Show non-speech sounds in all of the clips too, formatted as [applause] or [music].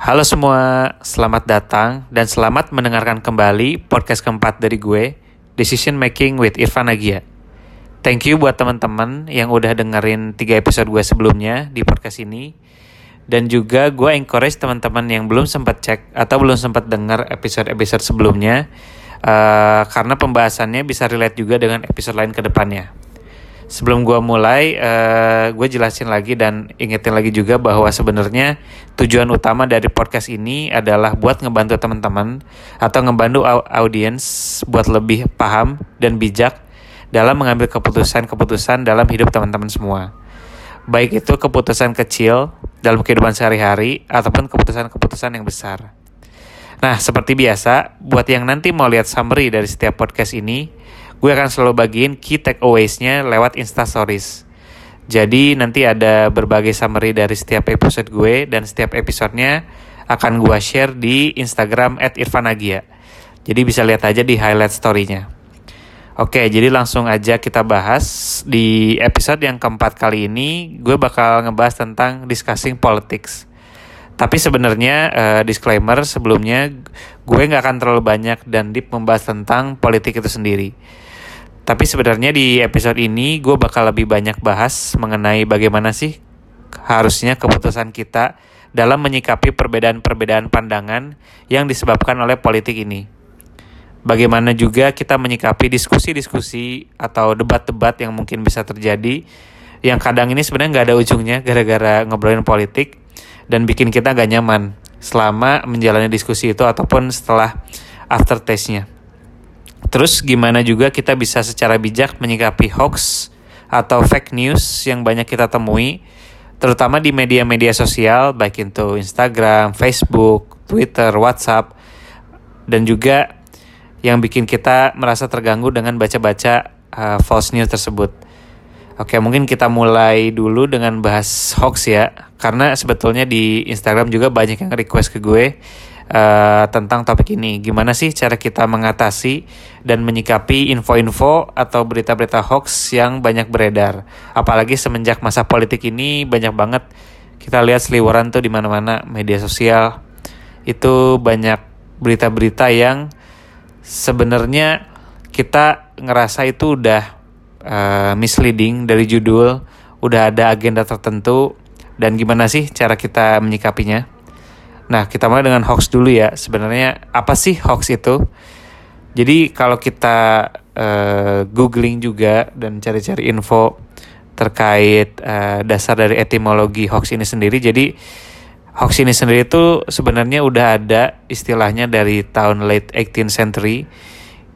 Halo semua, selamat datang dan selamat mendengarkan kembali podcast keempat dari gue, Decision Making with Irfan Agia. Thank you buat teman-teman yang udah dengerin tiga episode gue sebelumnya di podcast ini. Dan juga gue encourage teman-teman yang belum sempat cek atau belum sempat dengar episode-episode sebelumnya, uh, karena pembahasannya bisa relate juga dengan episode lain ke depannya sebelum gue mulai, uh, eh, gue jelasin lagi dan ingetin lagi juga bahwa sebenarnya tujuan utama dari podcast ini adalah buat ngebantu teman-teman atau ngebantu audiens buat lebih paham dan bijak dalam mengambil keputusan-keputusan dalam hidup teman-teman semua. Baik itu keputusan kecil dalam kehidupan sehari-hari ataupun keputusan-keputusan yang besar. Nah, seperti biasa, buat yang nanti mau lihat summary dari setiap podcast ini, gue akan selalu bagiin key takeaways-nya lewat Instastories. Jadi nanti ada berbagai summary dari setiap episode gue dan setiap episodenya akan gue share di Instagram Irfanagia. Jadi bisa lihat aja di highlight story-nya. Oke, jadi langsung aja kita bahas di episode yang keempat kali ini gue bakal ngebahas tentang discussing politics. Tapi sebenarnya uh, disclaimer sebelumnya gue nggak akan terlalu banyak dan deep membahas tentang politik itu sendiri. Tapi sebenarnya di episode ini gue bakal lebih banyak bahas mengenai bagaimana sih harusnya keputusan kita dalam menyikapi perbedaan-perbedaan pandangan yang disebabkan oleh politik ini. Bagaimana juga kita menyikapi diskusi-diskusi atau debat-debat yang mungkin bisa terjadi yang kadang ini sebenarnya nggak ada ujungnya gara-gara ngobrolin politik dan bikin kita gak nyaman selama menjalani diskusi itu ataupun setelah aftertaste-nya. Terus gimana juga kita bisa secara bijak menyikapi hoax atau fake news yang banyak kita temui terutama di media-media sosial baik itu Instagram, Facebook, Twitter, WhatsApp dan juga yang bikin kita merasa terganggu dengan baca-baca uh, false news tersebut. Oke, mungkin kita mulai dulu dengan bahas hoax ya, karena sebetulnya di Instagram juga banyak yang request ke gue uh, tentang topik ini. Gimana sih cara kita mengatasi dan menyikapi info-info atau berita-berita hoax yang banyak beredar. Apalagi semenjak masa politik ini banyak banget kita lihat seliweran tuh di mana-mana media sosial itu banyak berita-berita yang sebenarnya kita ngerasa itu udah uh, misleading dari judul, udah ada agenda tertentu dan gimana sih cara kita menyikapinya? Nah, kita mulai dengan hoax dulu ya. Sebenarnya apa sih hoax itu? Jadi kalau kita uh, googling juga dan cari-cari info terkait uh, dasar dari etimologi hoax ini sendiri, jadi hoax ini sendiri itu sebenarnya udah ada istilahnya dari tahun late 18th century.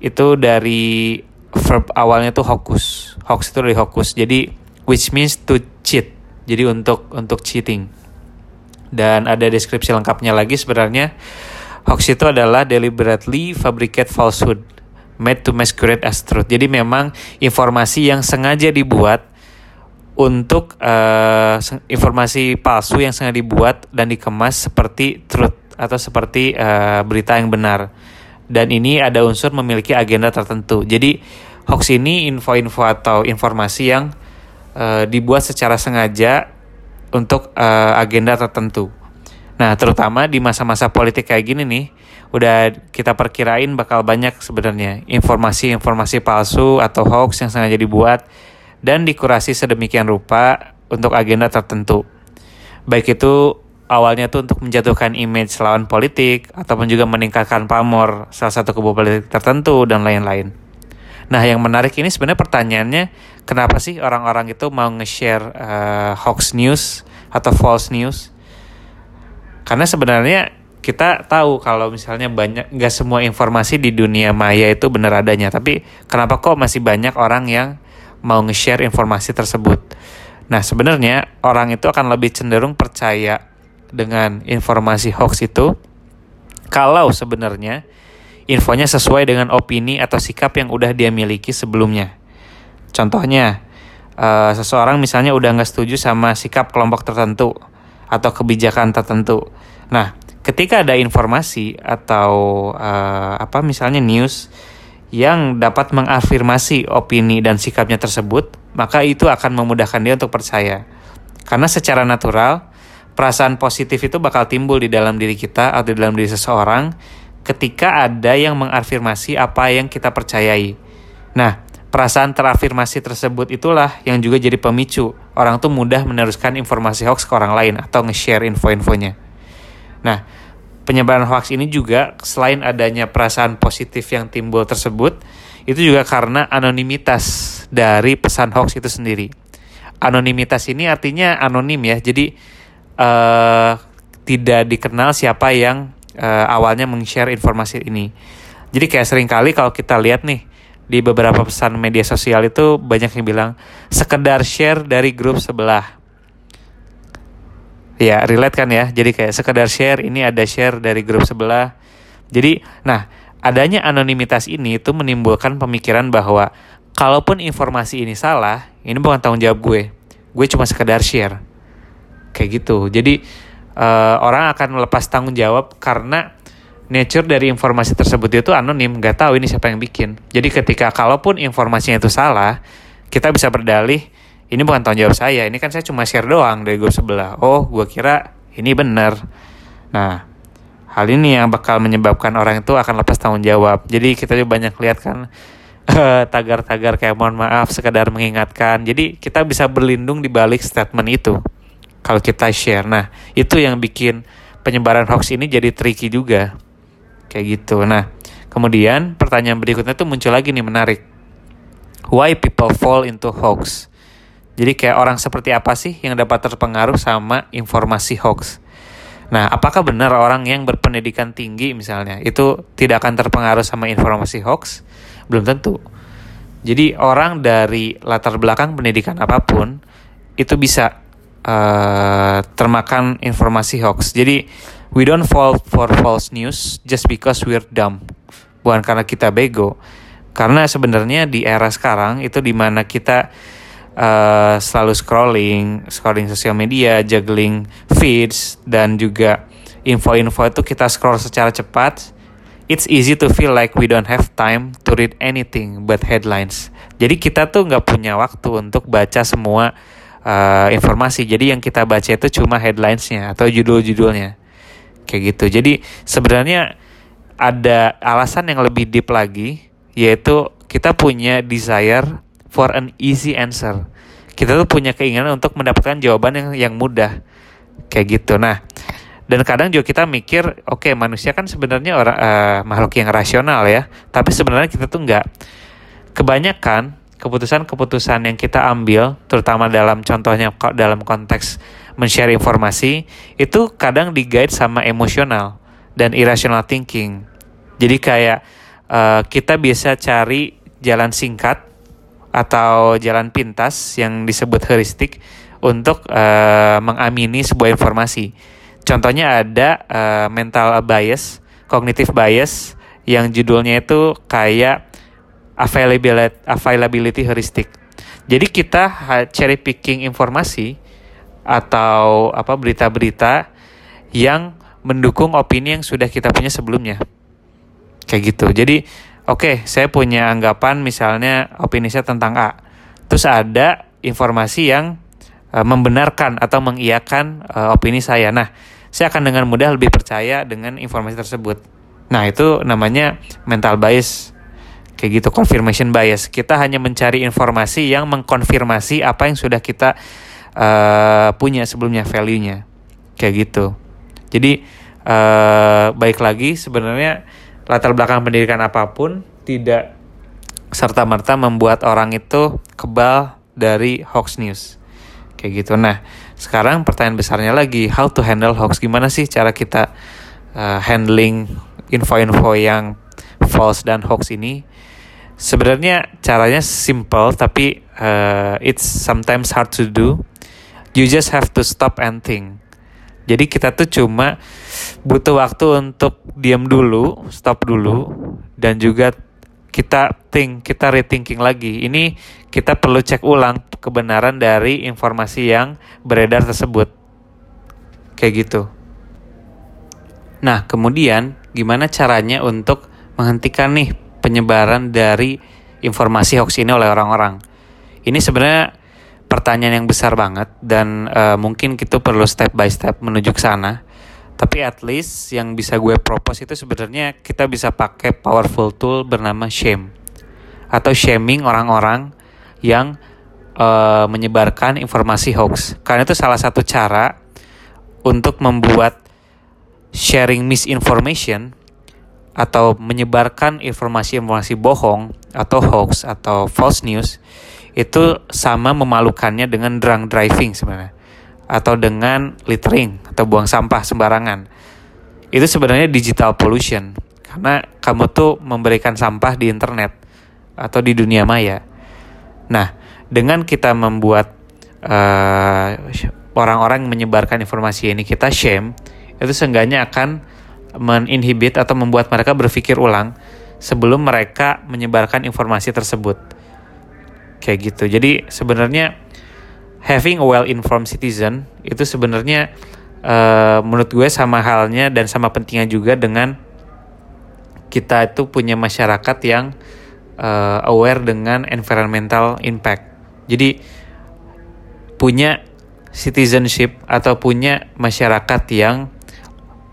Itu dari verb awalnya tuh hokus. Hoax itu dari hokus. Jadi which means to cheat. Jadi untuk untuk cheating dan ada deskripsi lengkapnya lagi sebenarnya hoax itu adalah deliberately fabricate falsehood made to masquerade as truth. Jadi memang informasi yang sengaja dibuat untuk uh, informasi palsu yang sengaja dibuat dan dikemas seperti truth atau seperti uh, berita yang benar. Dan ini ada unsur memiliki agenda tertentu. Jadi hoax ini info-info atau informasi yang uh, dibuat secara sengaja untuk uh, agenda tertentu. Nah, terutama di masa-masa politik kayak gini nih, udah kita perkirain bakal banyak sebenarnya informasi-informasi palsu atau hoax yang sengaja dibuat dan dikurasi sedemikian rupa untuk agenda tertentu. Baik itu awalnya tuh untuk menjatuhkan image lawan politik ataupun juga meningkatkan pamor salah satu kubu politik tertentu dan lain-lain. Nah, yang menarik ini sebenarnya pertanyaannya, kenapa sih orang-orang itu mau nge-share uh, hoax news atau false news? Karena sebenarnya kita tahu kalau misalnya banyak nggak semua informasi di dunia maya itu benar adanya, tapi kenapa kok masih banyak orang yang mau nge-share informasi tersebut? Nah, sebenarnya orang itu akan lebih cenderung percaya dengan informasi hoax itu kalau sebenarnya infonya sesuai dengan opini atau sikap yang udah dia miliki sebelumnya. Contohnya, uh, seseorang misalnya udah nggak setuju sama sikap kelompok tertentu atau kebijakan tertentu. Nah, ketika ada informasi atau uh, apa misalnya news yang dapat mengafirmasi opini dan sikapnya tersebut, maka itu akan memudahkan dia untuk percaya. Karena secara natural perasaan positif itu bakal timbul di dalam diri kita atau di dalam diri seseorang ketika ada yang mengafirmasi apa yang kita percayai. Nah, perasaan terafirmasi tersebut itulah yang juga jadi pemicu orang tuh mudah meneruskan informasi hoax ke orang lain atau nge-share info-infonya. Nah, penyebaran hoax ini juga selain adanya perasaan positif yang timbul tersebut, itu juga karena anonimitas dari pesan hoax itu sendiri. Anonimitas ini artinya anonim ya, jadi uh, tidak dikenal siapa yang uh, awalnya meng-share informasi ini. Jadi kayak sering kali kalau kita lihat nih di beberapa pesan media sosial itu banyak yang bilang sekedar share dari grup sebelah. Ya, relate kan ya. Jadi kayak sekedar share ini ada share dari grup sebelah. Jadi, nah, adanya anonimitas ini itu menimbulkan pemikiran bahwa kalaupun informasi ini salah, ini bukan tanggung jawab gue. Gue cuma sekedar share kayak gitu jadi uh, orang akan melepas tanggung jawab karena nature dari informasi tersebut itu anonim nggak tahu ini siapa yang bikin. Jadi ketika kalaupun informasinya itu salah kita bisa berdalih ini bukan tanggung jawab saya ini kan saya cuma share doang dari grup sebelah. Oh gue kira ini benar. Nah hal ini yang bakal menyebabkan orang itu akan lepas tanggung jawab. Jadi kita juga banyak lihat kan tagar-tagar kayak mohon maaf sekedar mengingatkan. Jadi kita bisa berlindung di balik statement itu kalau kita share. Nah, itu yang bikin penyebaran hoax ini jadi tricky juga. Kayak gitu. Nah, kemudian pertanyaan berikutnya tuh muncul lagi nih menarik. Why people fall into hoax? Jadi kayak orang seperti apa sih yang dapat terpengaruh sama informasi hoax? Nah, apakah benar orang yang berpendidikan tinggi misalnya itu tidak akan terpengaruh sama informasi hoax? Belum tentu. Jadi orang dari latar belakang pendidikan apa pun itu bisa uh, termakan informasi hoax. Jadi we don't fall for false news just because we're dumb. Bukan karena kita bego. Karena sebenarnya di era sekarang itu di mana kita uh, selalu scrolling, scrolling sosial media, juggling feeds dan juga info-info itu kita scroll secara cepat. It's easy to feel like we don't have time to read anything but headlines. Jadi kita tuh nggak punya waktu untuk baca semua uh, informasi. Jadi yang kita baca itu cuma headlinesnya atau judul-judulnya, kayak gitu. Jadi sebenarnya ada alasan yang lebih deep lagi, yaitu kita punya desire for an easy answer. Kita tuh punya keinginan untuk mendapatkan jawaban yang yang mudah, kayak gitu. Nah, dan kadang juga kita mikir, oke okay, manusia kan sebenarnya orang uh, makhluk yang rasional ya, tapi sebenarnya kita tuh nggak. Kebanyakan keputusan-keputusan yang kita ambil, terutama dalam contohnya dalam konteks men-share informasi, itu kadang di-guide sama emosional dan irrational thinking. Jadi kayak uh, kita bisa cari jalan singkat atau jalan pintas yang disebut heuristik untuk uh, mengamini sebuah informasi. Contohnya ada uh, mental bias, cognitive bias yang judulnya itu kayak availability, availability heuristic. Jadi kita cherry picking informasi atau apa berita-berita yang mendukung opini yang sudah kita punya sebelumnya. Kayak gitu. Jadi oke, okay, saya punya anggapan misalnya opini saya tentang A. Terus ada informasi yang uh, membenarkan atau mengiyakan uh, opini saya. Nah, saya akan dengan mudah lebih percaya dengan informasi tersebut. Nah, itu namanya mental bias kayak gitu confirmation bias. Kita hanya mencari informasi yang mengkonfirmasi apa yang sudah kita uh, punya sebelumnya value-nya. Kayak gitu. Jadi uh, baik lagi sebenarnya latar belakang pendidikan apa pun tidak serta merta membuat orang itu kebal dari hoax news. Kayak gitu. Nah sekarang pertanyaan besarnya lagi how to handle hoax? Gimana sih cara kita uh, handling info-info yang false dan hoax ini Sebenarnya caranya simple tapi uh, it's sometimes hard to do. You just have to stop and think. Jadi kita tuh cuma butuh waktu untuk diam dulu, stop dulu, dan juga kita think, kita rethinking lagi. Ini kita perlu cek ulang kebenaran dari informasi yang beredar tersebut. Kayak gitu. Nah, kemudian gimana caranya untuk menghentikan nih penyebaran dari informasi hoax ini oleh orang-orang. Ini sebenarnya pertanyaan yang besar banget dan uh, mungkin kita perlu step by step menuju ke sana. Tapi at least yang bisa gue propose itu sebenarnya kita bisa pakai powerful tool bernama shame atau shaming orang-orang yang uh, menyebarkan informasi hoax. Karena itu salah satu cara untuk membuat sharing misinformation atau menyebarkan informasi-informasi bohong atau hoax atau false news itu sama memalukannya dengan drunk driving sebenarnya atau dengan littering atau buang sampah sembarangan. Itu sebenarnya digital pollution karena kamu tuh memberikan sampah di internet atau di dunia maya. Nah, dengan kita membuat uh, orang-orang yang menyebarkan informasi ini kita shame, itu seenggaknya akan meninhibit atau membuat mereka berpikir ulang sebelum mereka menyebarkan informasi tersebut. Kayak gitu. Jadi sebenarnya having a well-informed citizen itu sebenarnya uh, menurut gue sama halnya dan sama pentingnya juga dengan kita itu punya masyarakat yang uh, aware dengan environmental impact. Jadi punya citizenship atau punya masyarakat yang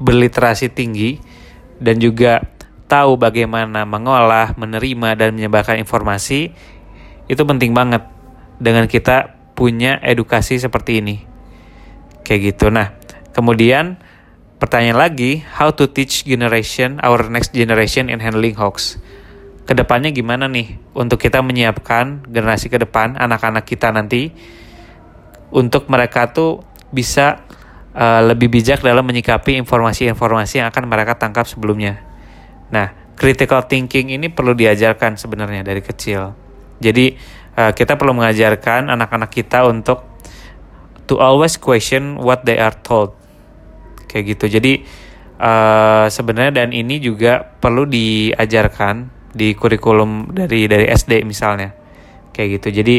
berliterasi tinggi dan juga tahu bagaimana mengolah, menerima dan menyebarkan informasi itu penting banget dengan kita punya edukasi seperti ini. Kayak gitu. Nah, kemudian pertanyaan lagi, how to teach generation our next generation in handling hoax. Ke depannya gimana nih untuk kita menyiapkan generasi ke depan anak-anak kita nanti untuk mereka tuh bisa uh, lebih bijak dalam menyikapi informasi-informasi yang akan mereka tangkap sebelumnya. Nah, critical thinking ini perlu diajarkan sebenarnya dari kecil. Jadi uh, kita perlu mengajarkan anak-anak kita untuk to always question what they are told. Kayak gitu. Jadi uh, sebenarnya dan ini juga perlu diajarkan di kurikulum dari dari SD misalnya. Kayak gitu. Jadi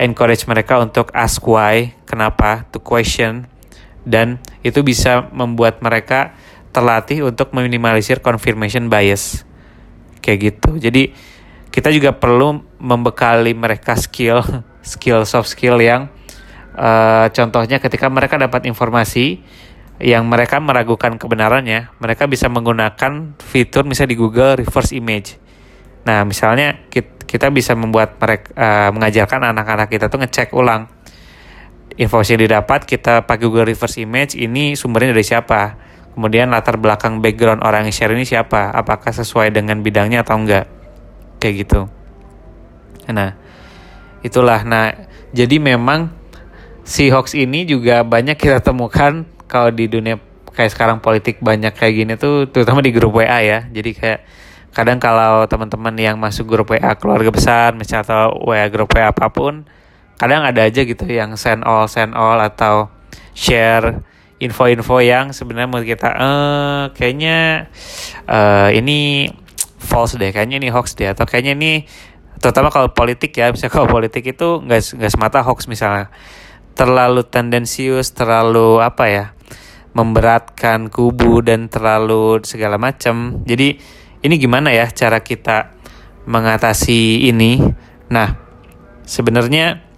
encourage mereka untuk ask why, kenapa, to question dan itu bisa membuat mereka terlatih untuk meminimalisir confirmation bias. Kayak gitu. Jadi kita juga perlu membekali mereka skill [laughs] skill soft skill yang uh, contohnya ketika mereka dapat informasi yang mereka meragukan kebenarannya mereka bisa menggunakan fitur misalnya di Google reverse image. Nah misalnya kita bisa membuat mereka uh, mengajarkan anak-anak kita tuh ngecek ulang informasi yang didapat kita pakai Google Reverse Image ini sumbernya dari siapa? Kemudian latar belakang background orang yang share ini siapa? Apakah sesuai dengan bidangnya atau enggak? Kayak gitu. Nah itulah. Nah jadi memang si hoax ini juga banyak kita temukan kalau di dunia kayak sekarang politik banyak kayak gini tuh terutama di grup WA ya. Jadi kayak kadang kalau teman-teman yang masuk grup WA keluarga besar misalnya atau WA grup WA apa pun kadang ada aja gitu yang send all send all atau share info-info yang sebenarnya menurut kita eh kayaknya uh, ini false deh kayaknya ini hoax deh atau kayaknya ini terutama kalau politik ya misalnya kalau politik itu nggak nggak semata hoax misalnya. Terlalu tendensius terlalu apa ya memberatkan kubu dan terlalu segala macam. Jadi ini gimana ya cara kita mengatasi ini? Nah sebenarnya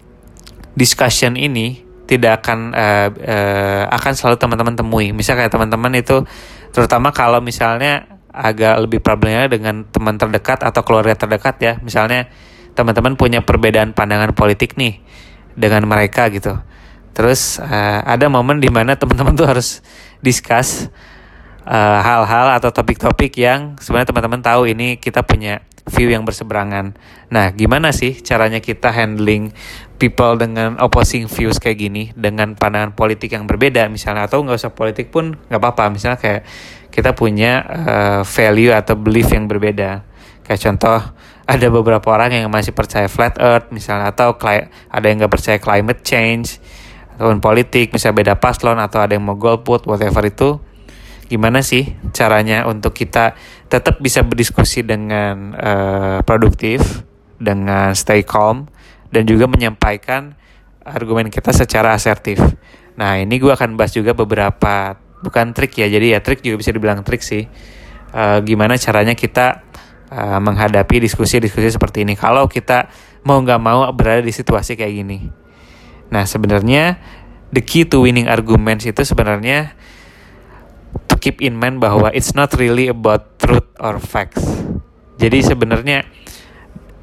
discussion ini tidak akan uh, uh, akan selalu teman-teman temui. Misal kayak teman-teman itu terutama kalau misalnya agak lebih problemnya dengan teman terdekat atau keluarga terdekat ya. Misalnya teman-teman punya perbedaan pandangan politik nih dengan mereka gitu. Terus uh, ada momen di mana teman-teman tuh harus discuss hal-hal uh, atau topik-topik yang sebenarnya teman-teman tahu ini kita punya view yang berseberangan. Nah, gimana sih caranya kita handling people dengan opposing views kayak gini dengan pandangan politik yang berbeda misalnya atau nggak usah politik pun nggak apa-apa misalnya kayak kita punya uh, value atau belief yang berbeda. Kayak contoh ada beberapa orang yang masih percaya flat earth misalnya atau ada yang nggak percaya climate change ataupun politik misalnya beda paslon atau ada yang mau golput whatever itu gimana sih caranya untuk kita tetap bisa berdiskusi dengan uh, produktif, dengan stay calm, dan juga menyampaikan argumen kita secara asertif. Nah ini gue akan bahas juga beberapa bukan trik ya, jadi ya trik juga bisa dibilang trik sih. Uh, gimana caranya kita uh, menghadapi diskusi-diskusi seperti ini. Kalau kita mau nggak mau berada di situasi kayak gini. Nah, sebenarnya the key to winning arguments itu sebenarnya keep in mind bahwa it's not really about truth or facts. Jadi sebenarnya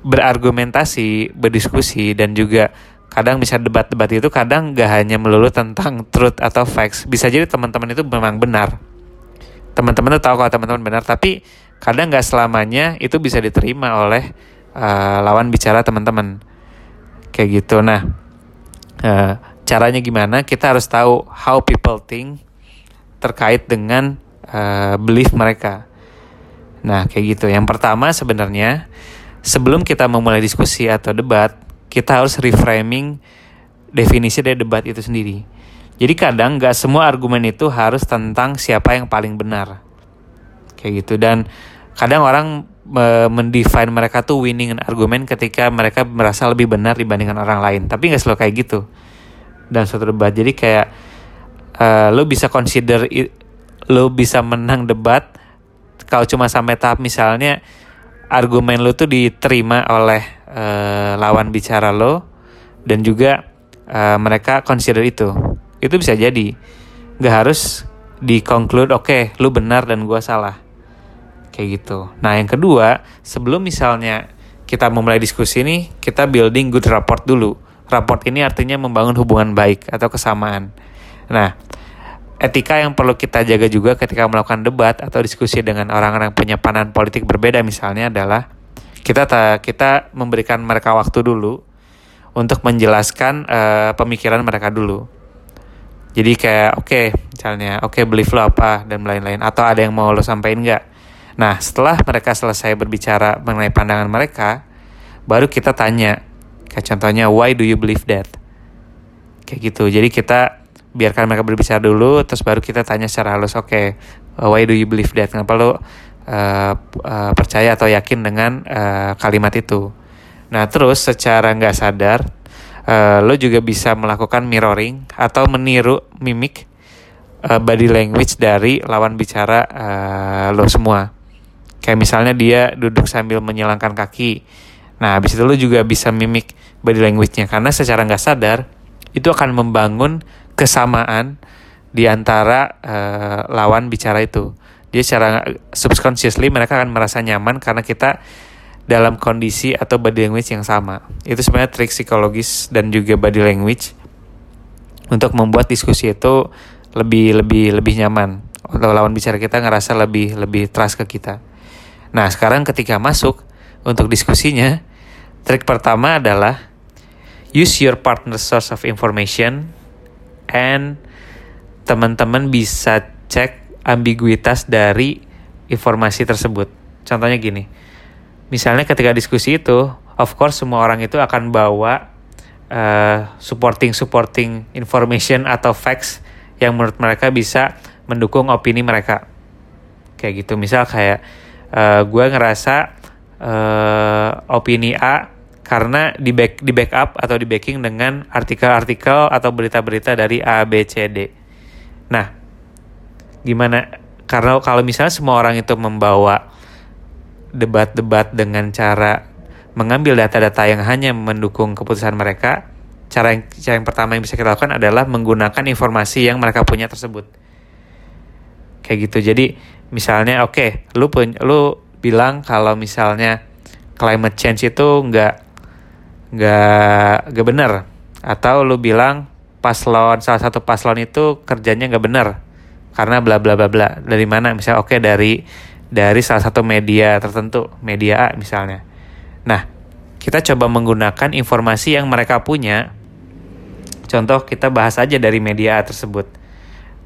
berargumentasi, berdiskusi dan juga kadang bisa debat-debat itu kadang gak hanya melulu tentang truth atau facts. Bisa jadi teman-teman itu memang benar. Teman-teman tahu kalau teman-teman benar, tapi kadang gak selamanya itu bisa diterima oleh uh, lawan bicara teman-teman. Kayak gitu. Nah, uh, caranya gimana? Kita harus tahu how people think terkait dengan uh, belief mereka. Nah, kayak gitu. Yang pertama sebenarnya sebelum kita memulai diskusi atau debat, kita harus reframing definisi dari debat itu sendiri. Jadi kadang nggak semua argumen itu harus tentang siapa yang paling benar. Kayak gitu. Dan kadang orang mendefine mereka tuh winning argument ketika mereka merasa lebih benar dibandingkan orang lain. Tapi nggak selalu kayak gitu. Dan suatu debat. Jadi kayak uh, lo bisa consider lo bisa menang debat kalau cuma sampai tahap misalnya argumen lo tuh diterima oleh uh, lawan bicara lo dan juga uh, mereka consider itu. Itu bisa jadi. Nggak harus di conclude oke okay, lu benar dan gua salah. Kayak gitu. Nah yang kedua sebelum misalnya kita memulai diskusi ini kita building good rapport dulu. Rapport ini artinya membangun hubungan baik atau kesamaan. Nah etika yang perlu kita jaga juga ketika melakukan debat atau diskusi dengan orang-orang punya pandangan politik berbeda misalnya adalah kita ta, kita memberikan mereka waktu dulu untuk menjelaskan uh, pemikiran mereka dulu. Jadi kayak oke okay, misalnya oke okay, belief lo apa dan lain-lain atau ada yang mau lo sampaikan nggak? Nah setelah mereka selesai berbicara mengenai pandangan mereka, baru kita tanya kayak contohnya why do you believe that? Kayak gitu. Jadi kita biarkan mereka berbicara dulu terus baru kita tanya secara halus oke okay, uh, why do you believe that? Kenapa lo uh, uh, percaya atau yakin dengan uh, kalimat itu? Nah terus secara nggak sadar uh, lo juga bisa melakukan mirroring atau meniru mimik uh, body language dari lawan bicara uh, lo semua. Kayak misalnya dia duduk sambil menyilangkan kaki. Nah habis itu lo juga bisa mimik body language-nya karena secara nggak sadar itu akan membangun kesamaan di antara uh, lawan bicara itu. Dia secara subconsciously mereka akan merasa nyaman karena kita dalam kondisi atau body language yang sama. Itu sebenarnya trik psikologis dan juga body language untuk membuat diskusi itu lebih lebih lebih nyaman. Untuk lawan bicara kita ngerasa lebih lebih trust ke kita. Nah, sekarang ketika masuk untuk diskusinya, trik pertama adalah use your partner source of information and teman-teman bisa cek ambiguitas dari informasi tersebut. Contohnya gini, misalnya ketika diskusi itu, of course semua orang itu akan bawa uh, supporting supporting information atau facts yang menurut mereka bisa mendukung opini mereka. Kayak gitu, misal kayak uh, gue ngerasa uh, opini A karena di back di backup atau di backing dengan artikel-artikel atau berita-berita dari A B C D. Nah, gimana karena kalau misalnya semua orang itu membawa debat-debat dengan cara mengambil data-data yang hanya mendukung keputusan mereka, cara yang cara yang pertama yang bisa kita lakukan adalah menggunakan informasi yang mereka punya tersebut. Kayak gitu. Jadi misalnya oke, okay, lu pun lu bilang kalau misalnya climate change itu nggak nggak nggak bener. Atau lu bilang paslon salah satu paslon itu kerjanya nggak bener. Karena bla bla bla bla. Dari mana? Misalnya oke okay, dari dari salah satu media tertentu. Media A misalnya. Nah kita coba menggunakan informasi yang mereka punya. Contoh kita bahas aja dari media A tersebut.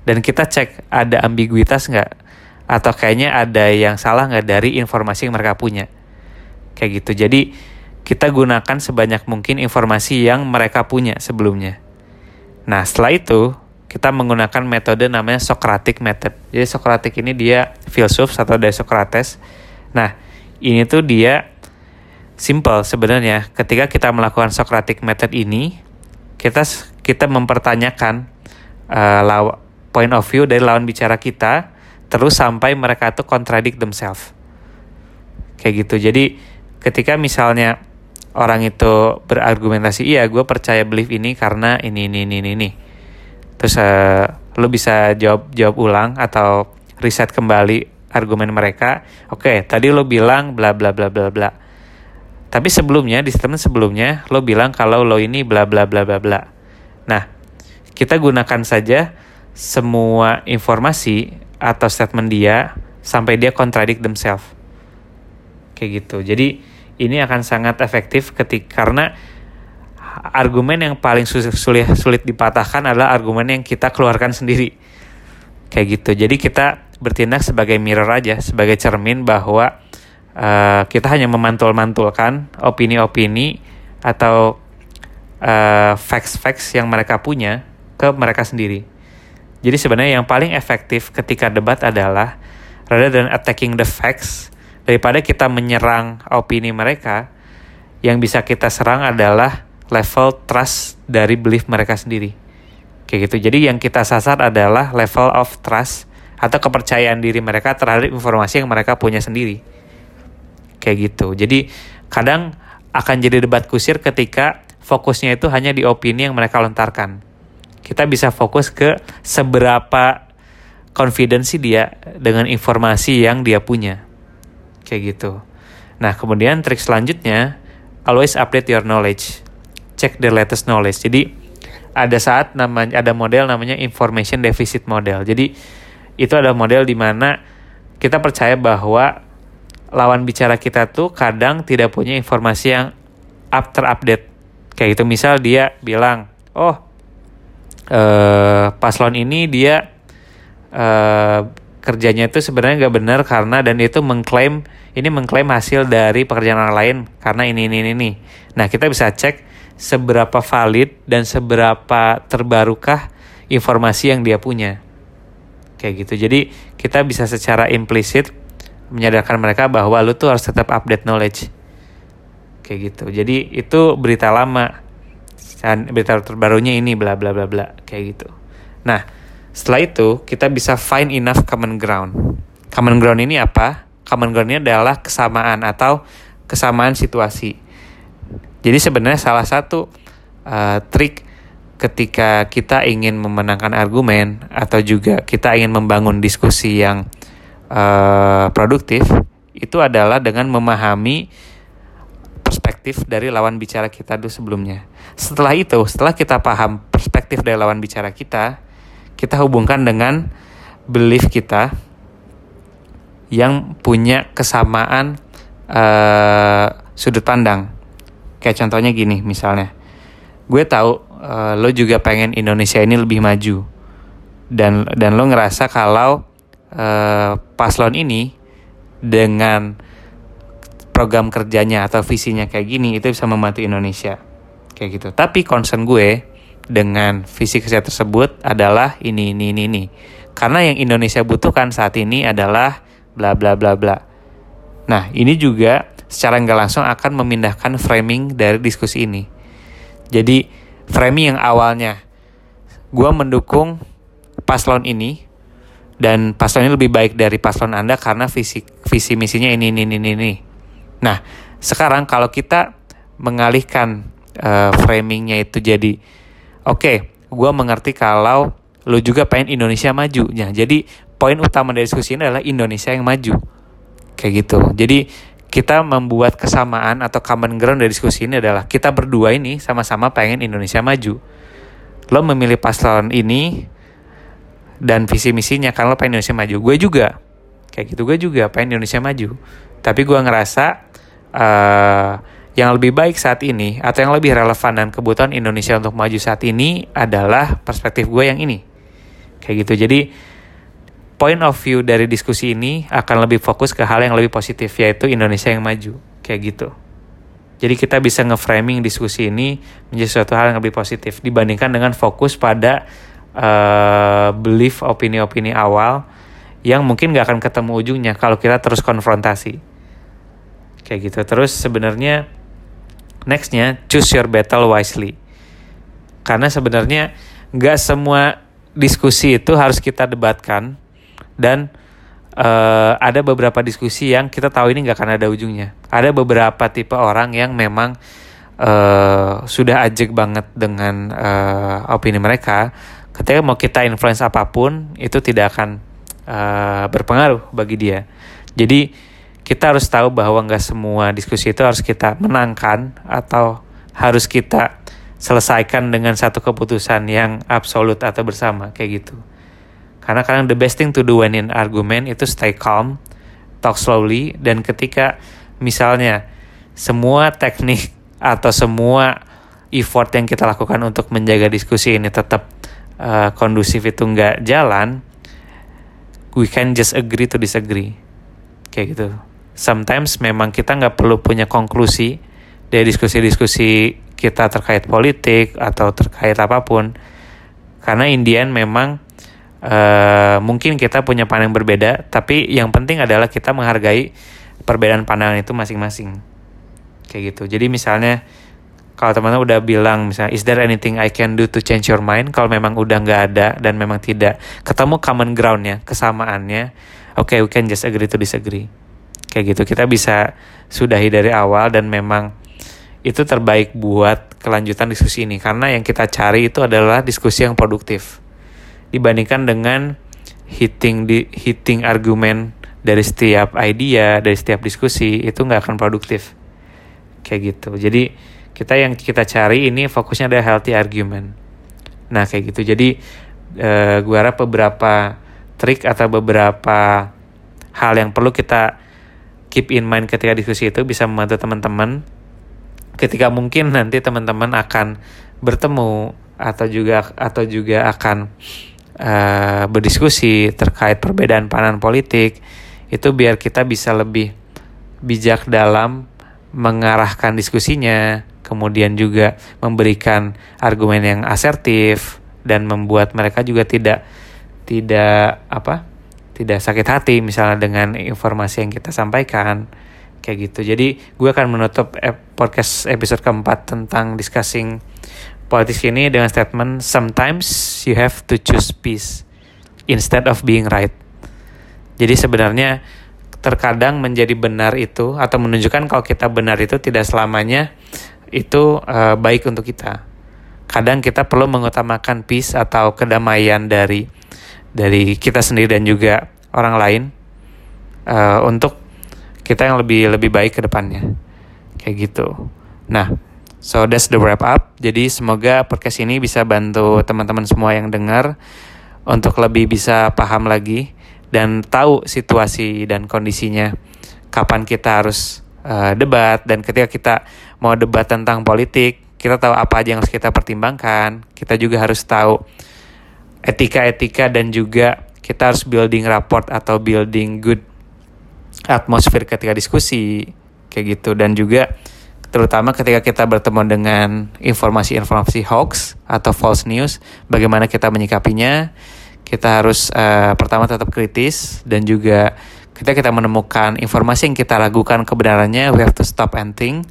Dan kita cek ada ambiguitas nggak? Atau kayaknya ada yang salah nggak dari informasi yang mereka punya? Kayak gitu. Jadi kita gunakan sebanyak mungkin informasi yang mereka punya sebelumnya. Nah, setelah itu kita menggunakan metode namanya Socratic method. Jadi Socratic ini dia filsuf atau dari Socrates. Nah, ini tuh dia simple sebenarnya. Ketika kita melakukan Socratic method ini, kita kita mempertanyakan uh, point of view dari lawan bicara kita terus sampai mereka tuh contradict themselves. Kayak gitu. Jadi ketika misalnya orang itu berargumentasi iya gue percaya belief ini karena ini ini ini ini terus uh, lo bisa jawab jawab ulang atau riset kembali argumen mereka. Oke okay, tadi lo bilang bla bla bla bla bla. Tapi sebelumnya di statement sebelumnya lo bilang kalau lo ini bla bla bla bla bla. Nah kita gunakan saja semua informasi atau statement dia sampai dia contradict themselves. Kayak gitu. Jadi ini akan sangat efektif ketika karena argumen yang paling sulit, sulit dipatahkan adalah argumen yang kita keluarkan sendiri. Kayak gitu. Jadi kita bertindak sebagai mirror aja sebagai cermin bahwa uh, kita hanya memantul-mantulkan opini-opini atau uh, facts-facts yang mereka punya ke mereka sendiri. Jadi sebenarnya yang paling efektif ketika debat adalah rather than attacking the facts daripada kita menyerang opini mereka yang bisa kita serang adalah level trust dari belief mereka sendiri. Kayak gitu. Jadi yang kita sasar adalah level of trust atau kepercayaan diri mereka terhadap informasi yang mereka punya sendiri. Kayak gitu. Jadi kadang akan jadi debat kusir ketika fokusnya itu hanya di opini yang mereka lontarkan. Kita bisa fokus ke seberapa confidence dia dengan informasi yang dia punya kayak gitu. Nah, kemudian trik selanjutnya, always update your knowledge. Check the latest knowledge. Jadi ada saat namanya ada model namanya information deficit model. Jadi itu ada model di mana kita percaya bahwa lawan bicara kita tuh kadang tidak punya informasi yang up terupdate. Kayak gitu misal dia bilang, "Oh, eh paslon ini dia eh kerjanya itu sebenarnya nggak benar karena dan itu mengklaim ini mengklaim hasil dari pekerjaan orang lain karena ini ini ini. Nah kita bisa cek seberapa valid dan seberapa terbarukah informasi yang dia punya. Kayak gitu. Jadi kita bisa secara implisit menyadarkan mereka bahwa lu tuh harus tetap update knowledge. Kayak gitu. Jadi itu berita lama. Berita terbarunya ini bla bla bla bla kayak gitu. Nah, setelah itu, kita bisa find enough common ground. Common ground ini apa? Common ground ini adalah kesamaan atau kesamaan situasi. Jadi sebenarnya salah satu uh, trik ketika kita ingin memenangkan argumen atau juga kita ingin membangun diskusi yang uh, produktif itu adalah dengan memahami perspektif dari lawan bicara kita dulu sebelumnya. Setelah itu, setelah kita paham perspektif dari lawan bicara kita, kita hubungkan dengan belief kita yang punya kesamaan uh, sudut pandang. Kayak contohnya gini misalnya, gue tahu uh, lo juga pengen Indonesia ini lebih maju dan dan lo ngerasa kalau uh, paslon ini dengan program kerjanya atau visinya kayak gini itu bisa membantu Indonesia kayak gitu. Tapi concern gue dengan visi kerja tersebut adalah ini ini ini ini. Karena yang Indonesia butuhkan saat ini adalah bla bla bla bla. Nah, ini juga secara nggak langsung akan memindahkan framing dari diskusi ini. Jadi, framing yang awalnya gue mendukung paslon ini dan paslon ini lebih baik dari paslon Anda karena visi visi misinya ini ini ini ini. Nah, sekarang kalau kita mengalihkan uh, framingnya itu jadi oke, gue mengerti kalau lo juga pengen Indonesia maju. Ya, jadi poin utama dari diskusi ini adalah Indonesia yang maju. Kayak gitu. Jadi kita membuat kesamaan atau common ground dari diskusi ini adalah kita berdua ini sama-sama pengen Indonesia maju. Lo memilih paslon ini dan visi misinya karena lo pengen Indonesia maju. Gue juga. Kayak gitu gue juga pengen Indonesia maju. Tapi gue ngerasa uh, yang lebih baik saat ini atau yang lebih relevan dan kebutuhan Indonesia untuk maju saat ini adalah perspektif gue yang ini. Kayak gitu. Jadi point of view dari diskusi ini akan lebih fokus ke hal yang lebih positif yaitu Indonesia yang maju. Kayak gitu. Jadi kita bisa nge-framing diskusi ini menjadi suatu hal yang lebih positif dibandingkan dengan fokus pada uh, belief opini-opini awal yang mungkin gak akan ketemu ujungnya kalau kita terus konfrontasi. Kayak gitu. Terus sebenarnya Nextnya, choose your battle wisely. Karena sebenarnya nggak semua diskusi itu harus kita debatkan dan uh, ada beberapa diskusi yang kita tahu ini nggak akan ada ujungnya. Ada beberapa tipe orang yang memang uh, sudah ajek banget dengan uh, opini mereka, ketika mau kita influence apa pun itu tidak akan uh, berpengaruh bagi dia. Jadi kita harus tahu bahwa nggak semua diskusi itu harus kita menangkan atau harus kita selesaikan dengan satu keputusan yang absolut atau bersama kayak gitu. Karena kadang the best thing to do when in argument itu stay calm, talk slowly, dan ketika misalnya semua teknik atau semua effort yang kita lakukan untuk menjaga diskusi ini tetap uh, kondusif itu nggak jalan, we can just agree to disagree. Kayak gitu. Sometimes memang kita nggak perlu punya konklusi dari diskusi-diskusi kita terkait politik atau terkait apa pun. Karena Indian memang Uh, mungkin kita punya pandang berbeda, tapi yang penting adalah kita menghargai perbedaan pandangan itu masing-masing. Kayak gitu. Jadi misalnya kalau teman-teman udah bilang misalnya is there anything I can do to change your mind kalau memang udah nggak ada dan memang tidak ketemu common groundnya kesamaannya oke okay, we can just agree to disagree kayak gitu. Kita bisa sudahi dari awal dan memang itu terbaik buat kelanjutan diskusi ini. Karena yang kita cari itu adalah diskusi yang produktif. Dibandingkan dengan hitting di hitting argumen dari setiap idea dari setiap diskusi itu nggak akan produktif. Kayak gitu. Jadi kita yang kita cari ini fokusnya adalah healthy argument. Nah kayak gitu. Jadi uh, gue harap beberapa trik atau beberapa hal yang perlu kita keep in mind ketika diskusi itu bisa membantu teman-teman ketika mungkin nanti teman-teman akan bertemu atau juga atau juga akan uh, berdiskusi terkait perbedaan pandangan politik itu biar kita bisa lebih bijak dalam mengarahkan diskusinya, kemudian juga memberikan argumen yang asertif dan membuat mereka juga tidak tidak apa? Tidak sakit hati misalnya dengan informasi yang kita sampaikan kayak gitu. Jadi gue akan menutup podcast episode keempat tentang discussing politik ini dengan statement sometimes you have to choose peace instead of being right. Jadi sebenarnya terkadang menjadi benar itu atau menunjukkan kalau kita benar itu tidak selamanya itu uh, baik untuk kita. Kadang kita perlu mengutamakan peace atau kedamaian dari dari kita sendiri dan juga orang lain uh, untuk kita yang lebih lebih baik ke depannya. Kayak gitu. Nah, So that's the wrap up. Jadi semoga podcast ini bisa bantu teman-teman semua yang dengar untuk lebih bisa paham lagi dan tahu situasi dan kondisinya kapan kita harus uh, debat dan ketika kita mau debat tentang politik kita tahu apa aja yang harus kita pertimbangkan. Kita juga harus tahu etika-etika dan juga kita harus building rapport atau building good atmosphere ketika diskusi kayak gitu dan juga terutama ketika kita bertemu dengan informasi-informasi hoax atau false news, bagaimana kita menyikapinya. Kita harus uh, pertama tetap kritis dan juga ketika kita menemukan informasi yang kita ragukan kebenarannya, we have to stop and think.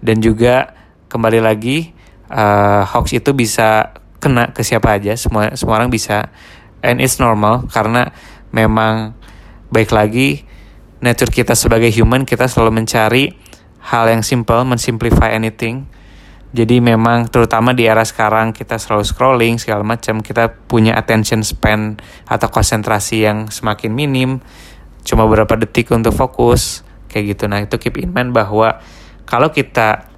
Dan juga kembali lagi uh, hoax itu bisa kena ke siapa aja, semua semua orang bisa. And it's normal karena memang baik lagi nature kita sebagai human kita selalu mencari hal yang simple, mensimplify anything. Jadi memang terutama di era sekarang kita selalu scrolling segala macam, kita punya attention span atau konsentrasi yang semakin minim, cuma beberapa detik untuk fokus kayak gitu. Nah itu keep in mind bahwa kalau kita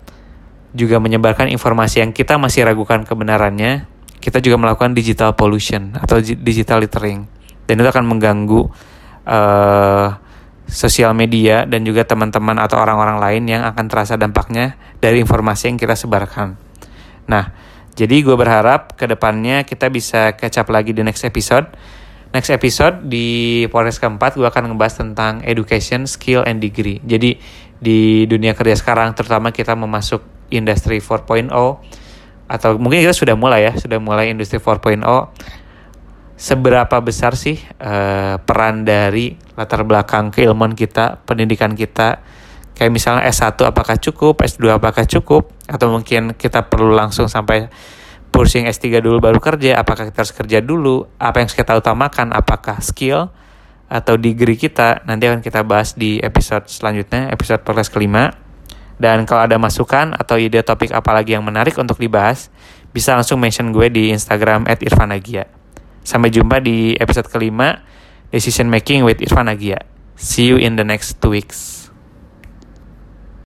juga menyebarkan informasi yang kita masih ragukan kebenarannya, kita juga melakukan digital pollution atau digital littering, dan itu akan mengganggu uh, sosial media dan juga teman-teman atau orang-orang lain yang akan terasa dampaknya dari informasi yang kita sebarkan. Nah, jadi gue berharap ke depannya kita bisa up lagi di next episode. Next episode di podcast keempat gue akan ngebahas tentang education, skill, and degree. Jadi di dunia kerja sekarang terutama kita memasuk industri 4.0 atau mungkin kita sudah mulai ya, sudah mulai industri 4.0 seberapa besar sih uh, peran dari latar belakang keilmuan kita, pendidikan kita, kayak misalnya S1 apakah cukup, S2 apakah cukup, atau mungkin kita perlu langsung sampai pushing S3 dulu baru kerja, apakah kita harus kerja dulu, apa yang kita utamakan, apakah skill atau degree kita, nanti akan kita bahas di episode selanjutnya, episode podcast kelima. Dan kalau ada masukan atau ide topik apa lagi yang menarik untuk dibahas, bisa langsung mention gue di Instagram at Irfan Agia. Sampai jumpa di episode kelima, Decision Making with Irfan Agia. See you in the next two weeks.